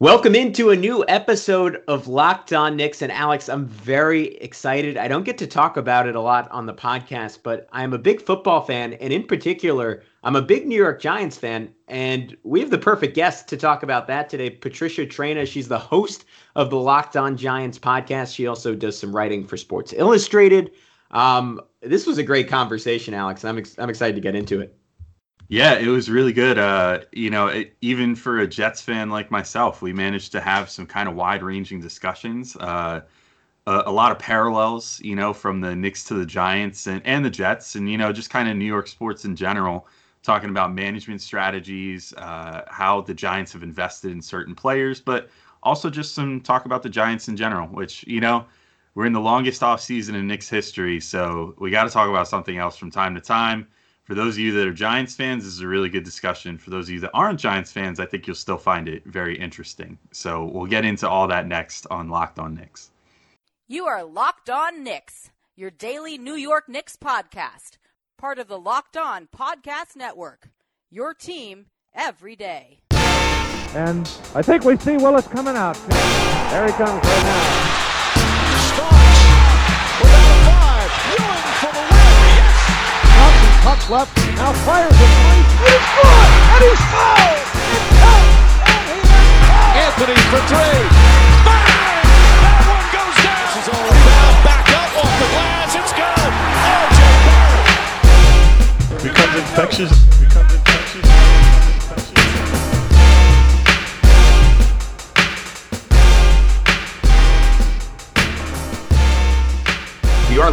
Welcome into a new episode of Locked On Knicks. And Alex, I'm very excited. I don't get to talk about it a lot on the podcast, but I'm a big football fan. And in particular, I'm a big New York Giants fan. And we have the perfect guest to talk about that today, Patricia Traina. She's the host of the Locked On Giants podcast. She also does some writing for Sports Illustrated. Um, this was a great conversation, Alex. I'm, ex- I'm excited to get into it. Yeah, it was really good. Uh, you know, it, even for a Jets fan like myself, we managed to have some kind of wide-ranging discussions. Uh, a, a, lot of parallels, you know, from the Knicks to the Giants and, and the Jets, and you know, just kind of New York sports in general. Talking about management strategies, uh, how the Giants have invested in certain players, but also just some talk about the Giants in general. Which you know, we're in the longest off season in Knicks history, so we got to talk about something else from time to time for those of you that are Giants fans, this is a really good discussion. For those of you that aren't Giants fans, I think you'll still find it very interesting. So we'll get into all that next on Locked On Knicks. You are Locked On Knicks, your daily New York Knicks podcast, part of the Locked On Podcast Network. Your team every day. And I think we see Willis coming out. There he comes right now. Starks without a five. Ewing for the Puck left, now fires it three. And he's good! And he's fouled! It counts! And he is fouled! Anthony for three. Bang! That one goes down. This is all foul. Back up off the glass. It's good. RJ Barrett. Becomes infectious. Becomes infectious.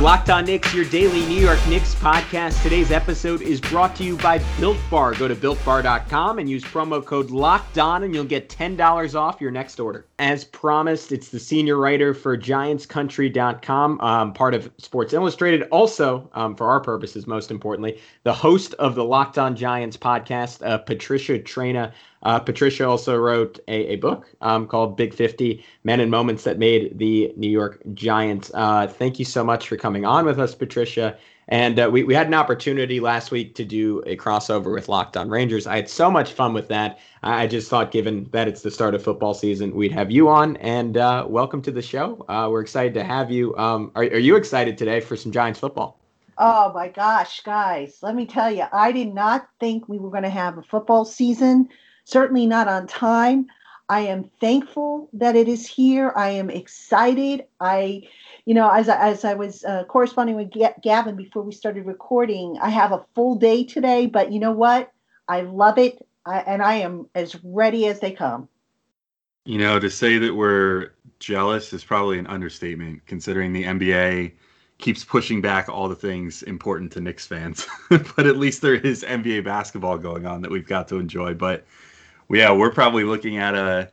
Locked On Knicks, your daily New York Knicks podcast. Today's episode is brought to you by Built Bar. Go to builtbar.com and use promo code Locked On, and you'll get $10 off your next order. As promised, it's the senior writer for GiantsCountry.com, um, part of Sports Illustrated. Also, um, for our purposes, most importantly, the host of the Locked On Giants podcast, uh, Patricia Traina. Uh, Patricia also wrote a, a book um, called Big 50 Men and Moments That Made the New York Giants. Uh, thank you so much for coming on with us, Patricia. And uh, we, we had an opportunity last week to do a crossover with Locked On Rangers. I had so much fun with that. I just thought, given that it's the start of football season, we'd have you on. And uh, welcome to the show. Uh, we're excited to have you. Um, are, are you excited today for some Giants football? Oh my gosh, guys, let me tell you, I did not think we were going to have a football season certainly not on time. I am thankful that it is here. I am excited. I, you know, as I, as I was uh, corresponding with Gavin before we started recording, I have a full day today, but you know what? I love it, I, and I am as ready as they come. You know, to say that we're jealous is probably an understatement, considering the NBA keeps pushing back all the things important to Knicks fans. but at least there is NBA basketball going on that we've got to enjoy. But yeah, we're probably looking at a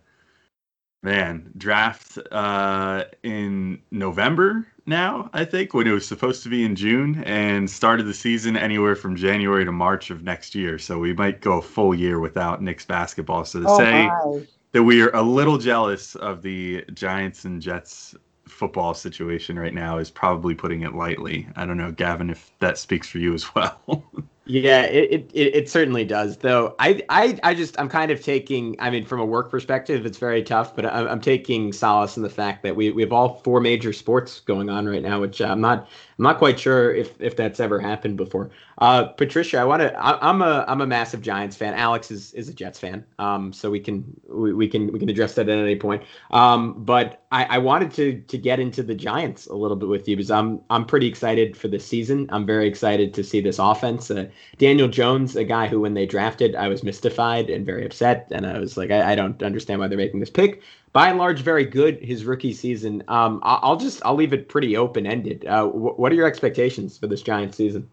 man draft uh, in November now. I think when it was supposed to be in June, and started the season anywhere from January to March of next year. So we might go a full year without Knicks basketball. So to oh, say my. that we are a little jealous of the Giants and Jets football situation right now is probably putting it lightly. I don't know, Gavin, if that speaks for you as well. Yeah, it, it it certainly does. Though I I I just I'm kind of taking. I mean, from a work perspective, it's very tough. But I'm, I'm taking solace in the fact that we we have all four major sports going on right now, which I'm not I'm not quite sure if if that's ever happened before. Uh, Patricia, I want to. I'm a I'm a massive Giants fan. Alex is is a Jets fan. Um, so we can we, we can we can address that at any point. Um, but I, I wanted to to get into the Giants a little bit with you because I'm I'm pretty excited for the season. I'm very excited to see this offense. Uh, Daniel Jones, a guy who when they drafted, I was mystified and very upset, and I was like, I, I don't understand why they're making this pick by and large very good his rookie season. Um, I'll just I'll leave it pretty open ended. Uh, what are your expectations for this Giants season?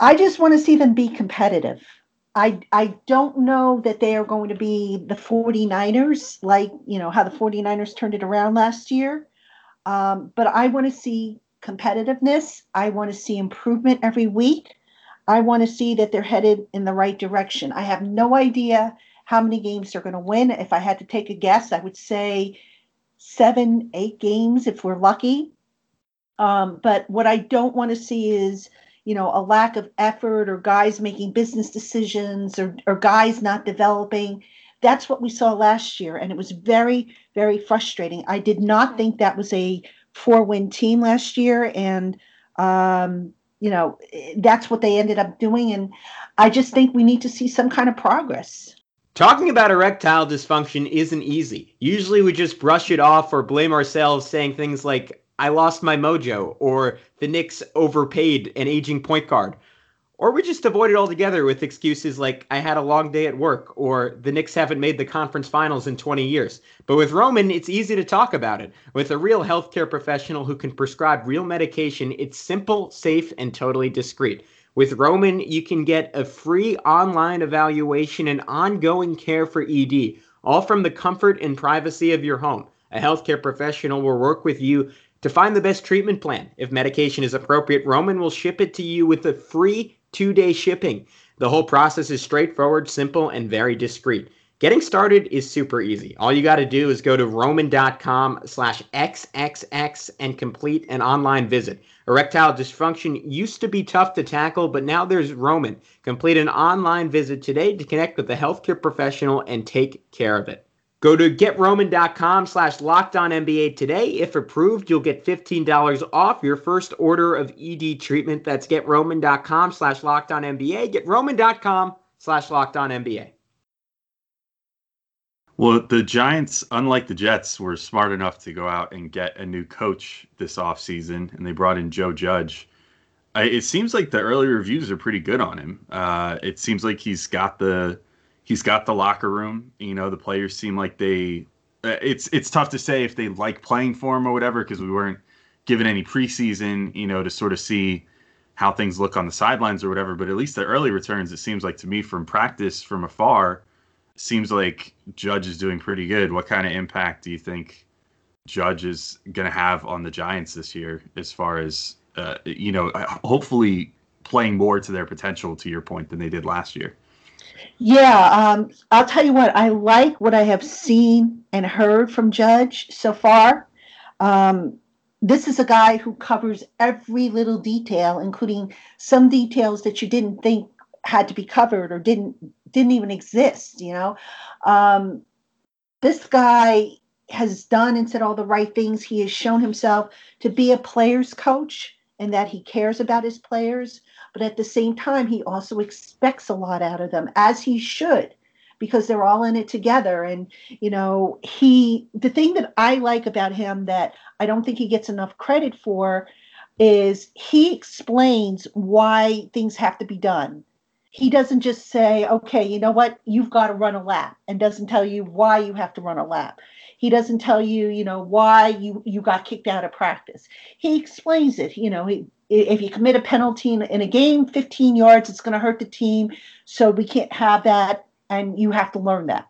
I just want to see them be competitive. I I don't know that they are going to be the 49ers like, you know, how the 49ers turned it around last year. Um, but I want to see competitiveness. I want to see improvement every week. I want to see that they're headed in the right direction. I have no idea how many games they're going to win. If I had to take a guess, I would say seven, eight games if we're lucky. Um, but what I don't want to see is, you know, a lack of effort or guys making business decisions or, or guys not developing. that's what we saw last year, and it was very, very frustrating. I did not think that was a four win team last year, and um, you know that's what they ended up doing. And I just think we need to see some kind of progress. Talking about erectile dysfunction isn't easy. Usually we just brush it off or blame ourselves, saying things like, I lost my mojo, or the Knicks overpaid an aging point guard. Or we just avoid it altogether with excuses like, I had a long day at work, or the Knicks haven't made the conference finals in 20 years. But with Roman, it's easy to talk about it. With a real healthcare professional who can prescribe real medication, it's simple, safe, and totally discreet. With Roman, you can get a free online evaluation and ongoing care for ED, all from the comfort and privacy of your home. A healthcare professional will work with you to find the best treatment plan. If medication is appropriate, Roman will ship it to you with a free two day shipping. The whole process is straightforward, simple, and very discreet. Getting started is super easy. All you got to do is go to roman.com slash xxx and complete an online visit. Erectile dysfunction used to be tough to tackle, but now there's Roman. Complete an online visit today to connect with a healthcare professional and take care of it. Go to getroman.com slash NBA today. If approved, you'll get $15 off your first order of ED treatment. That's getroman.com slash NBA. Getroman.com slash NBA. Well, the Giants, unlike the Jets, were smart enough to go out and get a new coach this offseason, and they brought in Joe Judge. I, it seems like the early reviews are pretty good on him. Uh, it seems like he's got the he's got the locker room. You know, the players seem like they. Uh, it's it's tough to say if they like playing for him or whatever because we weren't given any preseason, you know, to sort of see how things look on the sidelines or whatever. But at least the early returns, it seems like to me from practice from afar seems like Judge is doing pretty good. What kind of impact do you think Judge is going to have on the Giants this year, as far as uh, you know, uh, hopefully playing more to their potential, to your point, than they did last year? Yeah, um, I'll tell you what. I like what I have seen and heard from Judge so far. Um, this is a guy who covers every little detail, including some details that you didn't think had to be covered or didn't didn't even exist you know? Um, this guy has done and said all the right things. He has shown himself to be a player's coach and that he cares about his players but at the same time he also expects a lot out of them as he should because they're all in it together. And you know he the thing that i like about him that i don't think he gets enough credit for is he explains why things have to be done he doesn't just say, okay, you know what, you've got to run a lap and doesn't tell you why you have to run a lap. He doesn't tell you, you know, why you, you got kicked out of practice. He explains it. You know, he, if you commit a penalty in, in a game, 15 yards, it's going to hurt the team. So we can't have that. And you have to learn that.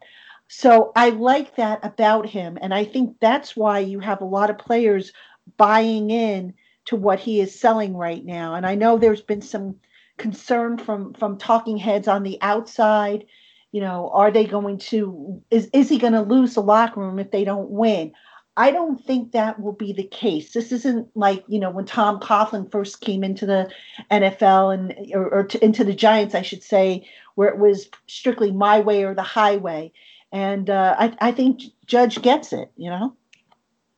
So I like that about him. And I think that's why you have a lot of players buying in to what he is selling right now. And I know there's been some concern from from talking heads on the outside? You know are they going to is is he going to lose the locker room if they don't win? I don't think that will be the case. This isn't like you know when tom coughlin first came into the nfl and or, or to, into the giants i should say where it was strictly my way or the highway. And uh, I, I think judge gets it you know?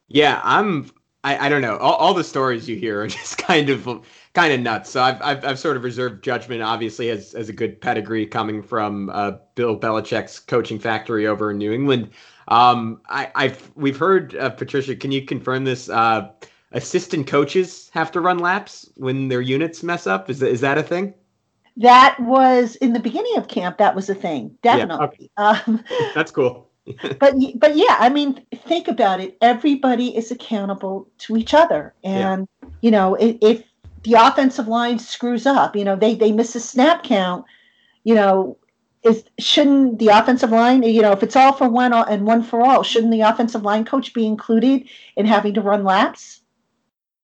Yeah i'm I, I don't know. All, all the stories you hear are just kind of kind of nuts. So I've, I've, I've sort of reserved judgment. Obviously, as as a good pedigree coming from uh, Bill Belichick's coaching factory over in New England. Um, I, I've we've heard uh, Patricia. Can you confirm this? Uh, assistant coaches have to run laps when their units mess up. Is that, is that a thing? That was in the beginning of camp. That was a thing, definitely. Yeah, okay. um, That's cool. but but yeah, I mean, think about it. Everybody is accountable to each other, and yeah. you know, if, if the offensive line screws up, you know, they they miss a snap count, you know, is shouldn't the offensive line, you know, if it's all for one and one for all, shouldn't the offensive line coach be included in having to run laps?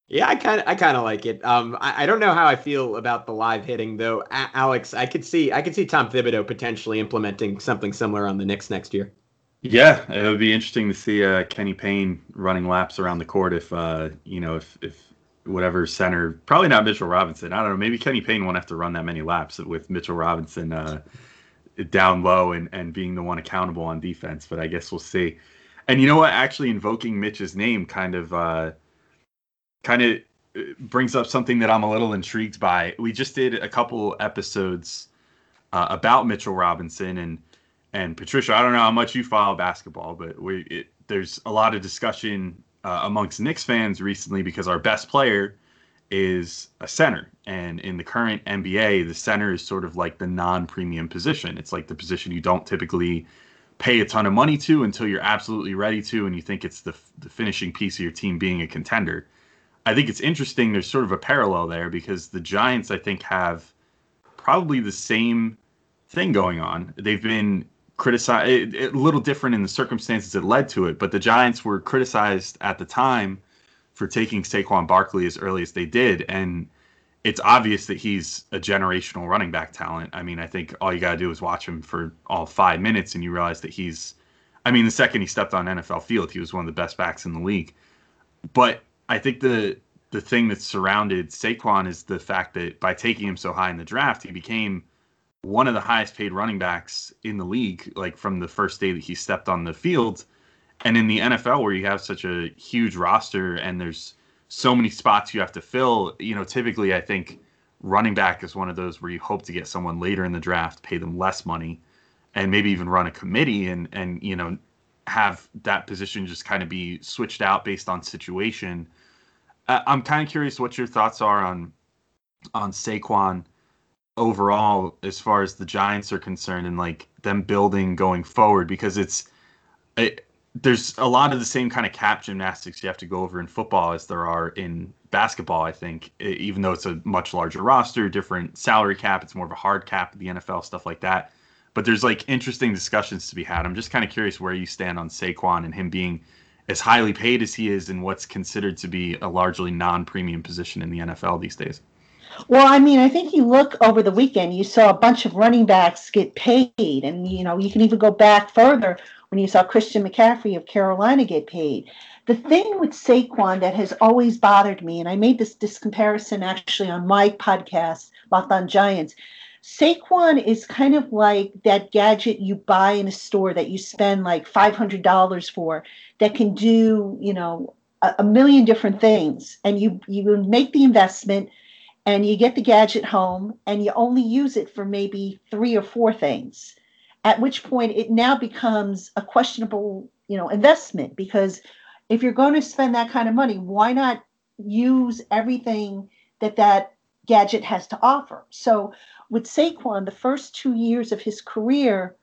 Yeah, I kind of I kind of like it. Um, I, I, don't know how I feel about the live hitting though. A- Alex, I could see I could see Tom Thibodeau potentially implementing something similar on the Knicks next year. Yeah, it would be interesting to see uh, Kenny Payne running laps around the court if uh, you know if if whatever center, probably not Mitchell Robinson. I don't know. Maybe Kenny Payne won't have to run that many laps with Mitchell Robinson uh, down low and, and being the one accountable on defense. But I guess we'll see. And you know what? Actually, invoking Mitch's name kind of uh, kind of uh, brings up something that I'm a little intrigued by. We just did a couple episodes uh, about Mitchell Robinson and and Patricia. I don't know how much you follow basketball, but we it, there's a lot of discussion uh, amongst Knicks fans recently because our best player is a center, and in the current NBA, the center is sort of like the non-premium position. It's like the position you don't typically pay a ton of money to until you're absolutely ready to, and you think it's the the finishing piece of your team being a contender. I think it's interesting. There's sort of a parallel there because the Giants, I think, have probably the same thing going on. They've been criticized, a little different in the circumstances that led to it, but the Giants were criticized at the time for taking Saquon Barkley as early as they did. And it's obvious that he's a generational running back talent. I mean, I think all you got to do is watch him for all five minutes and you realize that he's, I mean, the second he stepped on NFL field, he was one of the best backs in the league. But I think the the thing that surrounded Saquon is the fact that by taking him so high in the draft, he became one of the highest paid running backs in the league, like from the first day that he stepped on the field. And in the NFL, where you have such a huge roster and there's so many spots you have to fill, you know, typically I think running back is one of those where you hope to get someone later in the draft, pay them less money, and maybe even run a committee and and you know have that position just kind of be switched out based on situation. I'm kind of curious what your thoughts are on on Saquon overall as far as the Giants are concerned and like them building going forward because it's it, there's a lot of the same kind of cap gymnastics you have to go over in football as there are in basketball. I think even though it's a much larger roster, different salary cap, it's more of a hard cap the NFL stuff like that. But there's like interesting discussions to be had. I'm just kind of curious where you stand on Saquon and him being as highly paid as he is in what's considered to be a largely non-premium position in the NFL these days. Well, I mean, I think you look over the weekend, you saw a bunch of running backs get paid. And, you know, you can even go back further when you saw Christian McCaffrey of Carolina get paid. The thing with Saquon that has always bothered me, and I made this, this comparison actually on my podcast, Locked on Giants. Saquon is kind of like that gadget you buy in a store that you spend like $500 for that can do, you know, a, a million different things. And you, you make the investment and you get the gadget home and you only use it for maybe three or four things at which point it now becomes a questionable you know investment because if you're going to spend that kind of money why not use everything that that gadget has to offer? So with Saquon the first 2 years of his career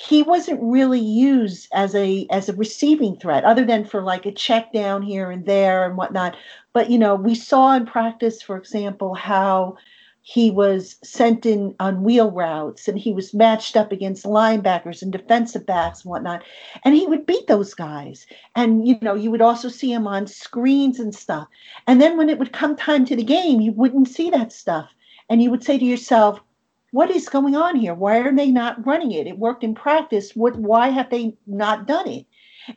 he wasn't really used as a as a receiving threat other than for like a check down here and there and whatnot. But you know we saw in practice for example how he was sent in on wheel routes and he was matched up against linebackers and defensive backs and whatnot. And he would beat those guys. And you know you would also see him on screens and stuff. And then when it would come time to the game you wouldn't see that stuff. And you would say to yourself what is going on here? Why are they not running it? It worked in practice. What? Why have they not done it?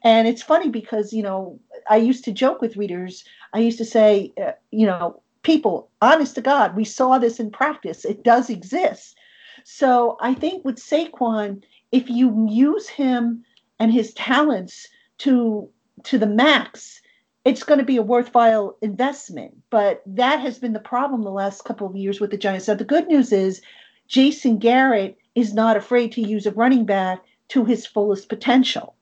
And it's funny because you know I used to joke with readers. I used to say, uh, you know, people, honest to God, we saw this in practice. It does exist. So I think with Saquon, if you use him and his talents to to the max, it's going to be a worthwhile investment. But that has been the problem the last couple of years with the Giants. Now the good news is Jason Garrett is not afraid to use a running back to his fullest potential.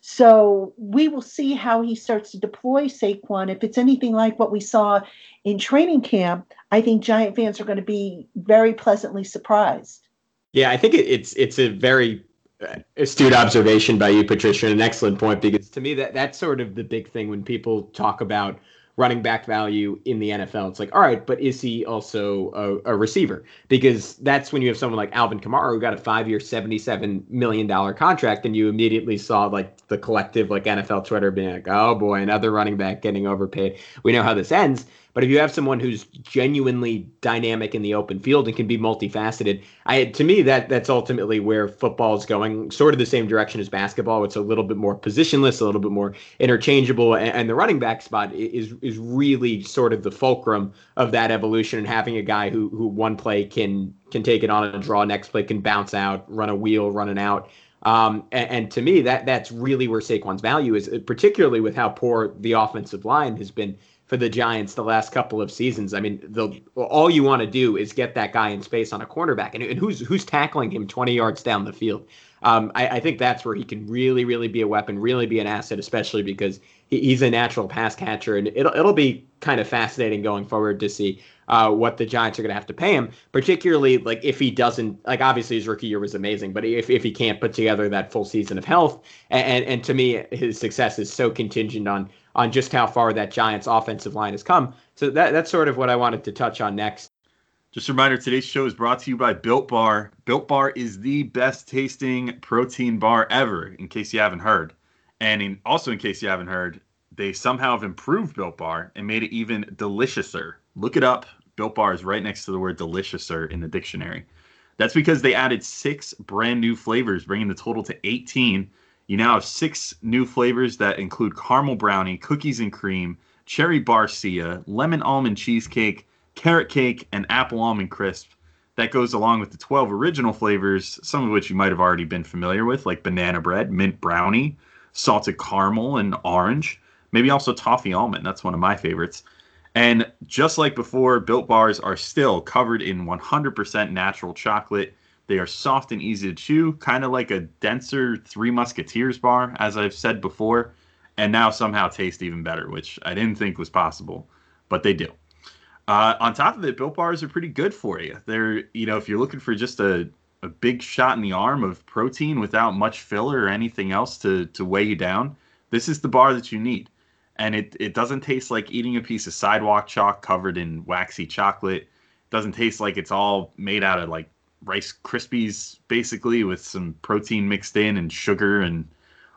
So we will see how he starts to deploy Saquon. If it's anything like what we saw in training camp, I think Giant fans are going to be very pleasantly surprised. Yeah, I think it's it's a very uh, astute observation by you, Patricia, and an excellent point because to me that that's sort of the big thing when people talk about running back value in the NFL. It's like, all right, but is he also a, a, receiver? Because that's when you have someone like Alvin Kamara who got a five-year, seventy-seven million dollar contract, and you immediately saw like the collective like NFL Twitter being like, oh boy, another running back getting overpaid. We know how this ends. But if you have someone who's genuinely dynamic in the open field and can be multifaceted, I to me that that's ultimately where football is going, sort of the same direction as basketball. It's a little bit more positionless, a little bit more interchangeable, and, and the running back spot is is really sort of the fulcrum of that evolution. And having a guy who who one play can can take it on a draw, next play can bounce out, run a wheel, run an out. Um, and, and, to me, that that's really where Saquon's value is, particularly with how poor the offensive line has been for the Giants the last couple of seasons. I mean, the all you want to do is get that guy in space on a cornerback, and, and who's who's tackling him 20 yards down the field. Um, I, I, think that's where he can really, really be a weapon, really be an asset, especially because he, he's a natural pass catcher, and it'll it'll be kind of fascinating going forward to see uh, what the Giants are going to have to pay him, particularly like if he doesn't like obviously his rookie year was amazing, but if, if he can't put together that full season of health, and, and, to me his success is so contingent on on just how far that Giants offensive line has come. So that that's sort of what I wanted to touch on next. Just a reminder, today's show is brought to you by Built Bar. Built Bar is the best tasting protein bar ever, in case you haven't heard. And in, also, in case you haven't heard, they somehow have improved Built Bar and made it even deliciouser. Look it up. Built Bar is right next to the word deliciouser in the dictionary. That's because they added six brand new flavors, bringing the total to 18. You now have six new flavors that include caramel brownie, cookies and cream, cherry barcia, lemon almond cheesecake, carrot cake, and apple almond crisp. That goes along with the 12 original flavors, some of which you might have already been familiar with, like banana bread, mint brownie, salted caramel, and orange. Maybe also toffee almond. That's one of my favorites. And just like before, Built Bars are still covered in 100% natural chocolate. They are soft and easy to chew, kind of like a denser Three Musketeers bar, as I've said before, and now somehow taste even better, which I didn't think was possible, but they do. Uh, on top of it, Built Bars are pretty good for you. They're, you know, if you're looking for just a, a big shot in the arm of protein without much filler or anything else to, to weigh you down, this is the bar that you need and it, it doesn't taste like eating a piece of sidewalk chalk covered in waxy chocolate. It doesn't taste like it's all made out of like Rice Krispies, basically, with some protein mixed in and sugar and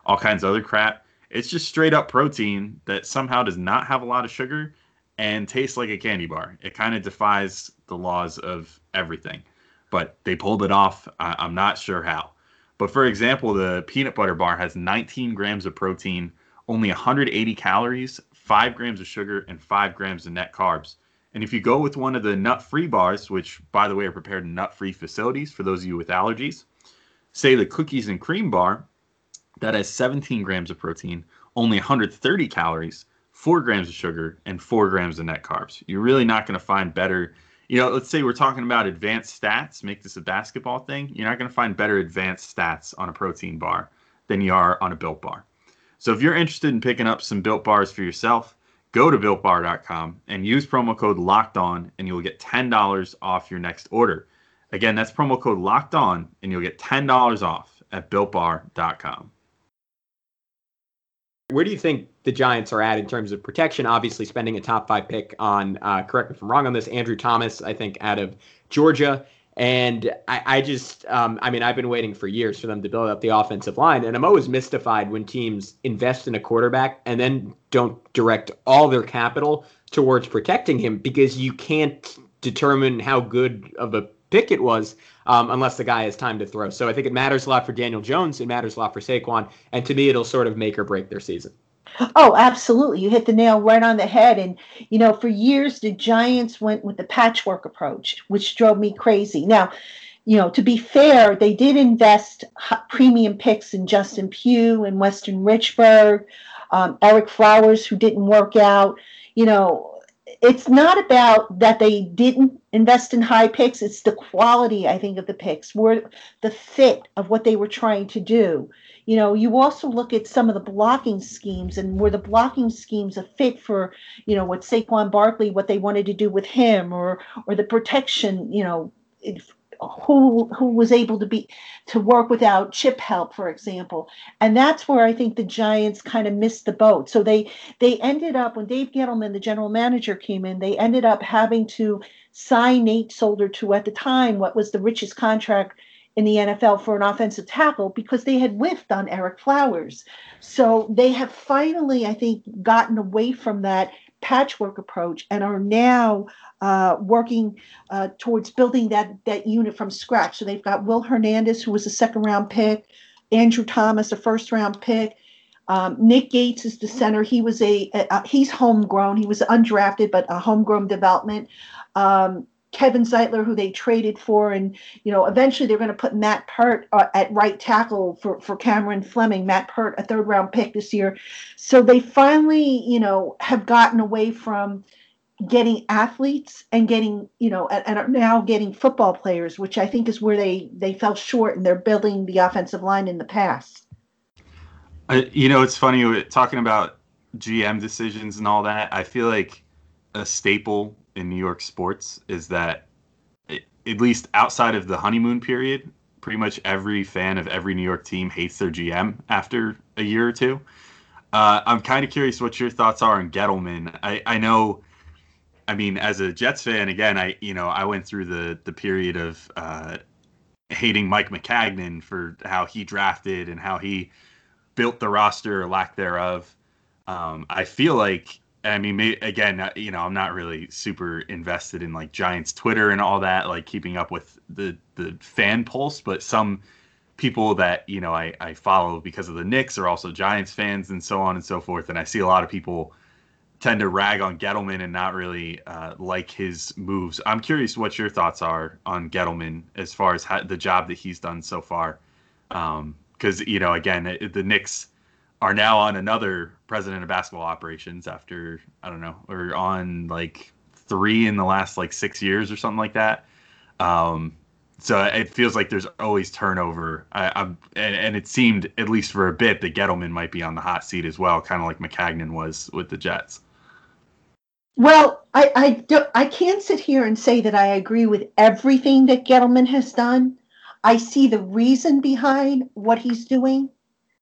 all kinds of other crap. It's just straight up protein that somehow does not have a lot of sugar and tastes like a candy bar. It kind of defies the laws of everything, but they pulled it off. I, I'm not sure how. But for example, the peanut butter bar has 19 grams of protein only 180 calories, 5 grams of sugar, and 5 grams of net carbs. And if you go with one of the nut free bars, which by the way are prepared in nut free facilities for those of you with allergies, say the cookies and cream bar, that has 17 grams of protein, only 130 calories, 4 grams of sugar, and 4 grams of net carbs. You're really not going to find better. You know, let's say we're talking about advanced stats, make this a basketball thing. You're not going to find better advanced stats on a protein bar than you are on a built bar. So if you're interested in picking up some built bars for yourself, go to builtbar.com and use promo code locked on and you'll get $10 off your next order. Again, that's promo code locked on and you'll get $10 off at builtbar.com. Where do you think the Giants are at in terms of protection? Obviously, spending a top five pick on, uh, correct me if I'm wrong on this, Andrew Thomas, I think, out of Georgia. And I, I just, um, I mean, I've been waiting for years for them to build up the offensive line. And I'm always mystified when teams invest in a quarterback and then don't direct all their capital towards protecting him because you can't determine how good of a pick it was um, unless the guy has time to throw. So I think it matters a lot for Daniel Jones. It matters a lot for Saquon. And to me, it'll sort of make or break their season. Oh, absolutely. You hit the nail right on the head. And, you know, for years, the Giants went with the patchwork approach, which drove me crazy. Now, you know, to be fair, they did invest premium picks in Justin Pugh and Weston Richburg, um, Ereck Flowers, who didn't work out. You know, it's not about that they didn't invest in high picks. It's the quality, I think, of the picks, were the fit of what they were trying to do you know, you also look at some of the blocking schemes and where the blocking schemes a fit for, you know, what Saquon Barkley, what they wanted to do with him, or or the protection, you know, who who was able to be to work without chip help, for example. And that's where I think the Giants kind of missed the boat. So they they ended up when Dave Gettleman, the general manager, came in, they ended up having to sign Nate Solder to at the time what was the richest contract in the NFL for an offensive tackle because they had whiffed on Ereck Flowers. So they have finally, I think, gotten away from that patchwork approach and are now uh, working uh, towards building that that unit from scratch. So they've got Will Hernandez, who was a second round pick, Andrew Thomas, a first round pick. Um, Nick Gates is the center. He was a, a, he's homegrown. He was undrafted, but a homegrown development. Um, Kevin Zeitler, who they traded for, and you know, eventually they're going to put Matt Peart uh, at right tackle for for Cameron Fleming. Matt Peart, a third round pick this year, so they finally, you know, have gotten away from getting athletes and getting, you know, and, and are now getting football players, which I think is where they they fell short, and they're building the offensive line in the past. You know, it's funny talking about GM decisions and all that. I feel like a staple in New York sports is that, at least outside of the honeymoon period, pretty much every fan of every New York team hates their GM after a year or two. Uh, I'm kind of curious what your thoughts are on Gettleman. I, I know, I mean, as a Jets fan, again, I you know I went through the the period of uh, hating Mike Maccagnan for how he drafted and how he built the roster or lack thereof. Um, I feel like I mean, again, uh, you know, I'm not really super invested in like Giants Twitter and all that, like keeping up with the the fan pulse. But some people that you know I, I follow because of the Knicks are also Giants fans and so on and so forth. And I see a lot of people tend to rag on Gettleman and not really uh, like his moves. I'm curious what your thoughts are on Gettleman as far as how, the job that he's done so far. Because um, you know, again, the Knicks are now on another president of basketball operations after I don't know, or on like three in the last like six years or something like that. Um, so it feels like there's always turnover. I, am and, and, it seemed at least for a bit that Gettleman might be on the hot seat as well, kind of like Maccagnan was with the Jets. Well, I I, do, I can't sit here and say that I agree with everything that Gettleman has done. I see the reason behind what he's doing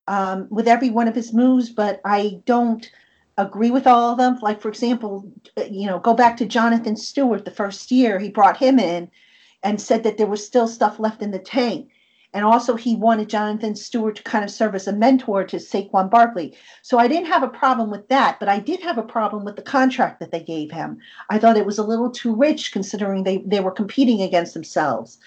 um, with every one of his moves, but I don't agree with all of them. Like, for example, you know, go back to Jonathan Stewart the first year, he brought him in and said that there was still stuff left in the tank. And also, he wanted Jonathan Stewart to kind of serve as a mentor to Saquon Barkley. So I didn't have a problem with that, but I did have a problem with the contract that they gave him. I thought it was a little too rich considering they, they were competing against themselves.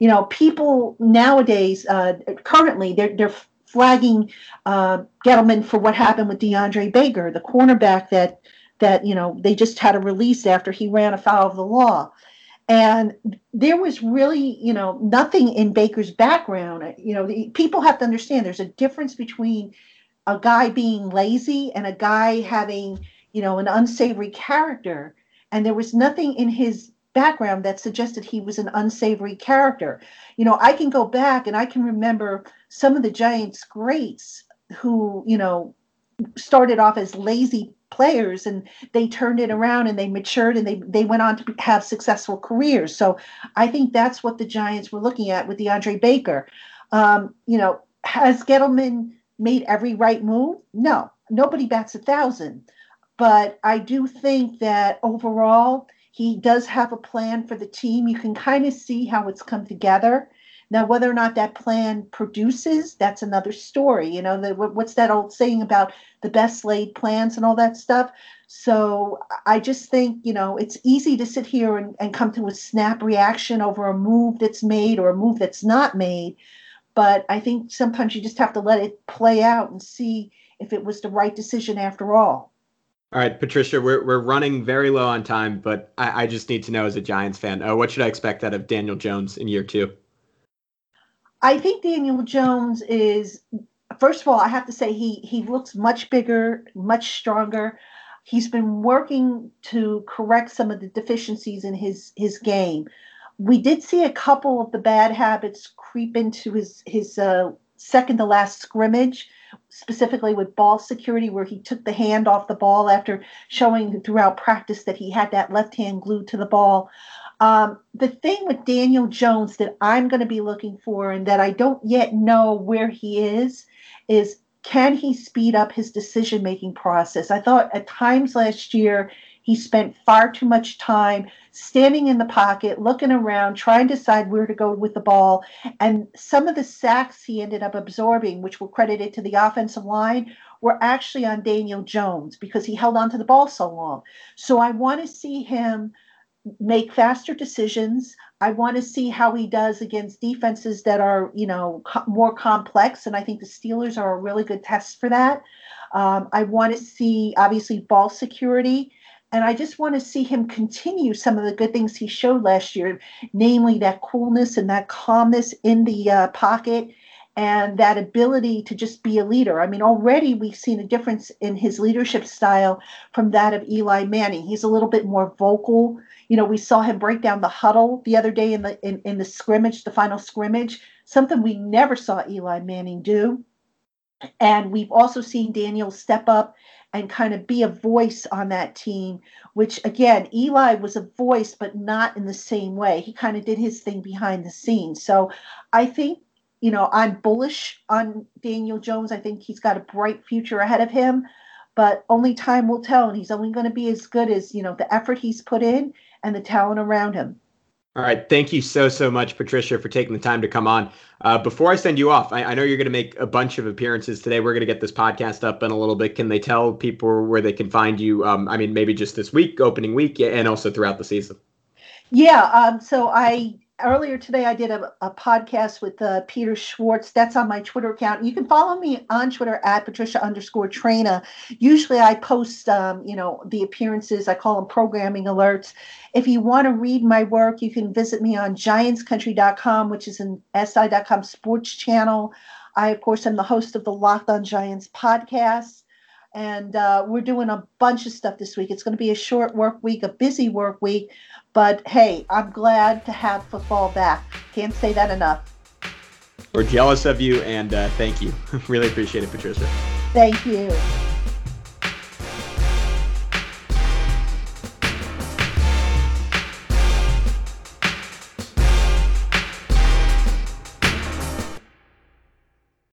You know, people nowadays, uh, currently, they're, they're flagging uh, Gettleman for what happened with DeAndre Baker, the cornerback that that you know they just had a release after he ran afoul of the law. And there was really, you know, nothing in Baker's background. You know, the, people have to understand there's a difference between a guy being lazy and a guy having, you know, an unsavory character. And there was nothing in his background that suggested he was an unsavory character. You know, I can go back and I can remember some of the Giants greats who, you know, started off as lazy players and they turned it around and they matured and they they went on to have successful careers. So I think that's what the Giants were looking at with DeAndre Baker. Um, you know, has Gettleman made every right move? No, nobody bats a thousand. But I do think that overall, he does have a plan for the team. You can kind of see how it's come together. Now, whether or not that plan produces, that's another story. You know, the, what's that old saying about the best laid plans and all that stuff? So I just think, you know, it's easy to sit here and, and come to a snap reaction over a move that's made or a move that's not made. But I think sometimes you just have to let it play out and see if it was the right decision after all. All right, Patricia, we're, we're running very low on time, but I, I just need to know as a Giants fan, uh, what should I expect out of Daniel Jones in year two? I think Daniel Jones is first of all, I have to say he he looks much bigger, much stronger. He's been working to correct some of the deficiencies in his his game. We did see a couple of the bad habits creep into his his uh, second to last scrimmage, specifically with ball security, where he took the hand off the ball after showing throughout practice that he had that left hand glued to the ball. Um, the thing with Daniel Jones that I'm going to be looking for and that I don't yet know where he is is can he speed up his decision making process? I thought at times last year he He spent far too much time standing in the pocket, looking around, trying to decide where to go with the ball. And some of the sacks he ended up absorbing, which were credited to the offensive line, were actually on Daniel Jones because he held on to the ball so long. So I want to see him make faster decisions. I want to see how he does against defenses that are, you know, co- more complex. And I think the Steelers are a really good test for that. Um, I want to see, obviously, ball security. And I just want to see him continue some of the good things he showed last year, namely that coolness and that calmness in the uh, pocket and that ability to just be a leader. I mean, already we've seen a difference in his leadership style from that of Eli Manning. He's a little bit more vocal. You know, we saw him break down the huddle the other day in the in, in the scrimmage, the final scrimmage, something we never saw Eli Manning do. And we've also seen Daniel step up and kind of be a voice on that team, which again, Eli was a voice, but not in the same way. He kind of did his thing behind the scenes. So I think, you know, I'm bullish on Daniel Jones. I think he's got a bright future ahead of him, but only time will tell. And he's only going to be as good as, you know, the effort he's put in and the talent around him. All right. Thank you so, so much, Patricia, for taking the time to come on. Uh, before I send you off, I, I know you're going to make a bunch of appearances today. We're going to get this podcast up in a little bit. Can they tell people where they can find you? Um, I mean, maybe just this week, opening week, and also throughout the season. Yeah. Um, so I earlier today I did a, a podcast with uh, Peter Schwartz. That's on my Twitter account. You can follow me on Twitter at Patricia underscore Traina. Usually I post, um, you know, the appearances. I call them programming alerts. If you want to read my work, you can visit me on giantscountry.com, which is an si.com sports channel. I, of course, am the host of the Locked on Giants podcast. And uh, we're doing a bunch of stuff this week. It's going to be a short work week, a busy work week. But hey, I'm glad to have football back. Can't say that enough. We're jealous of you, and uh, thank you. really appreciate it, Patricia. Thank you.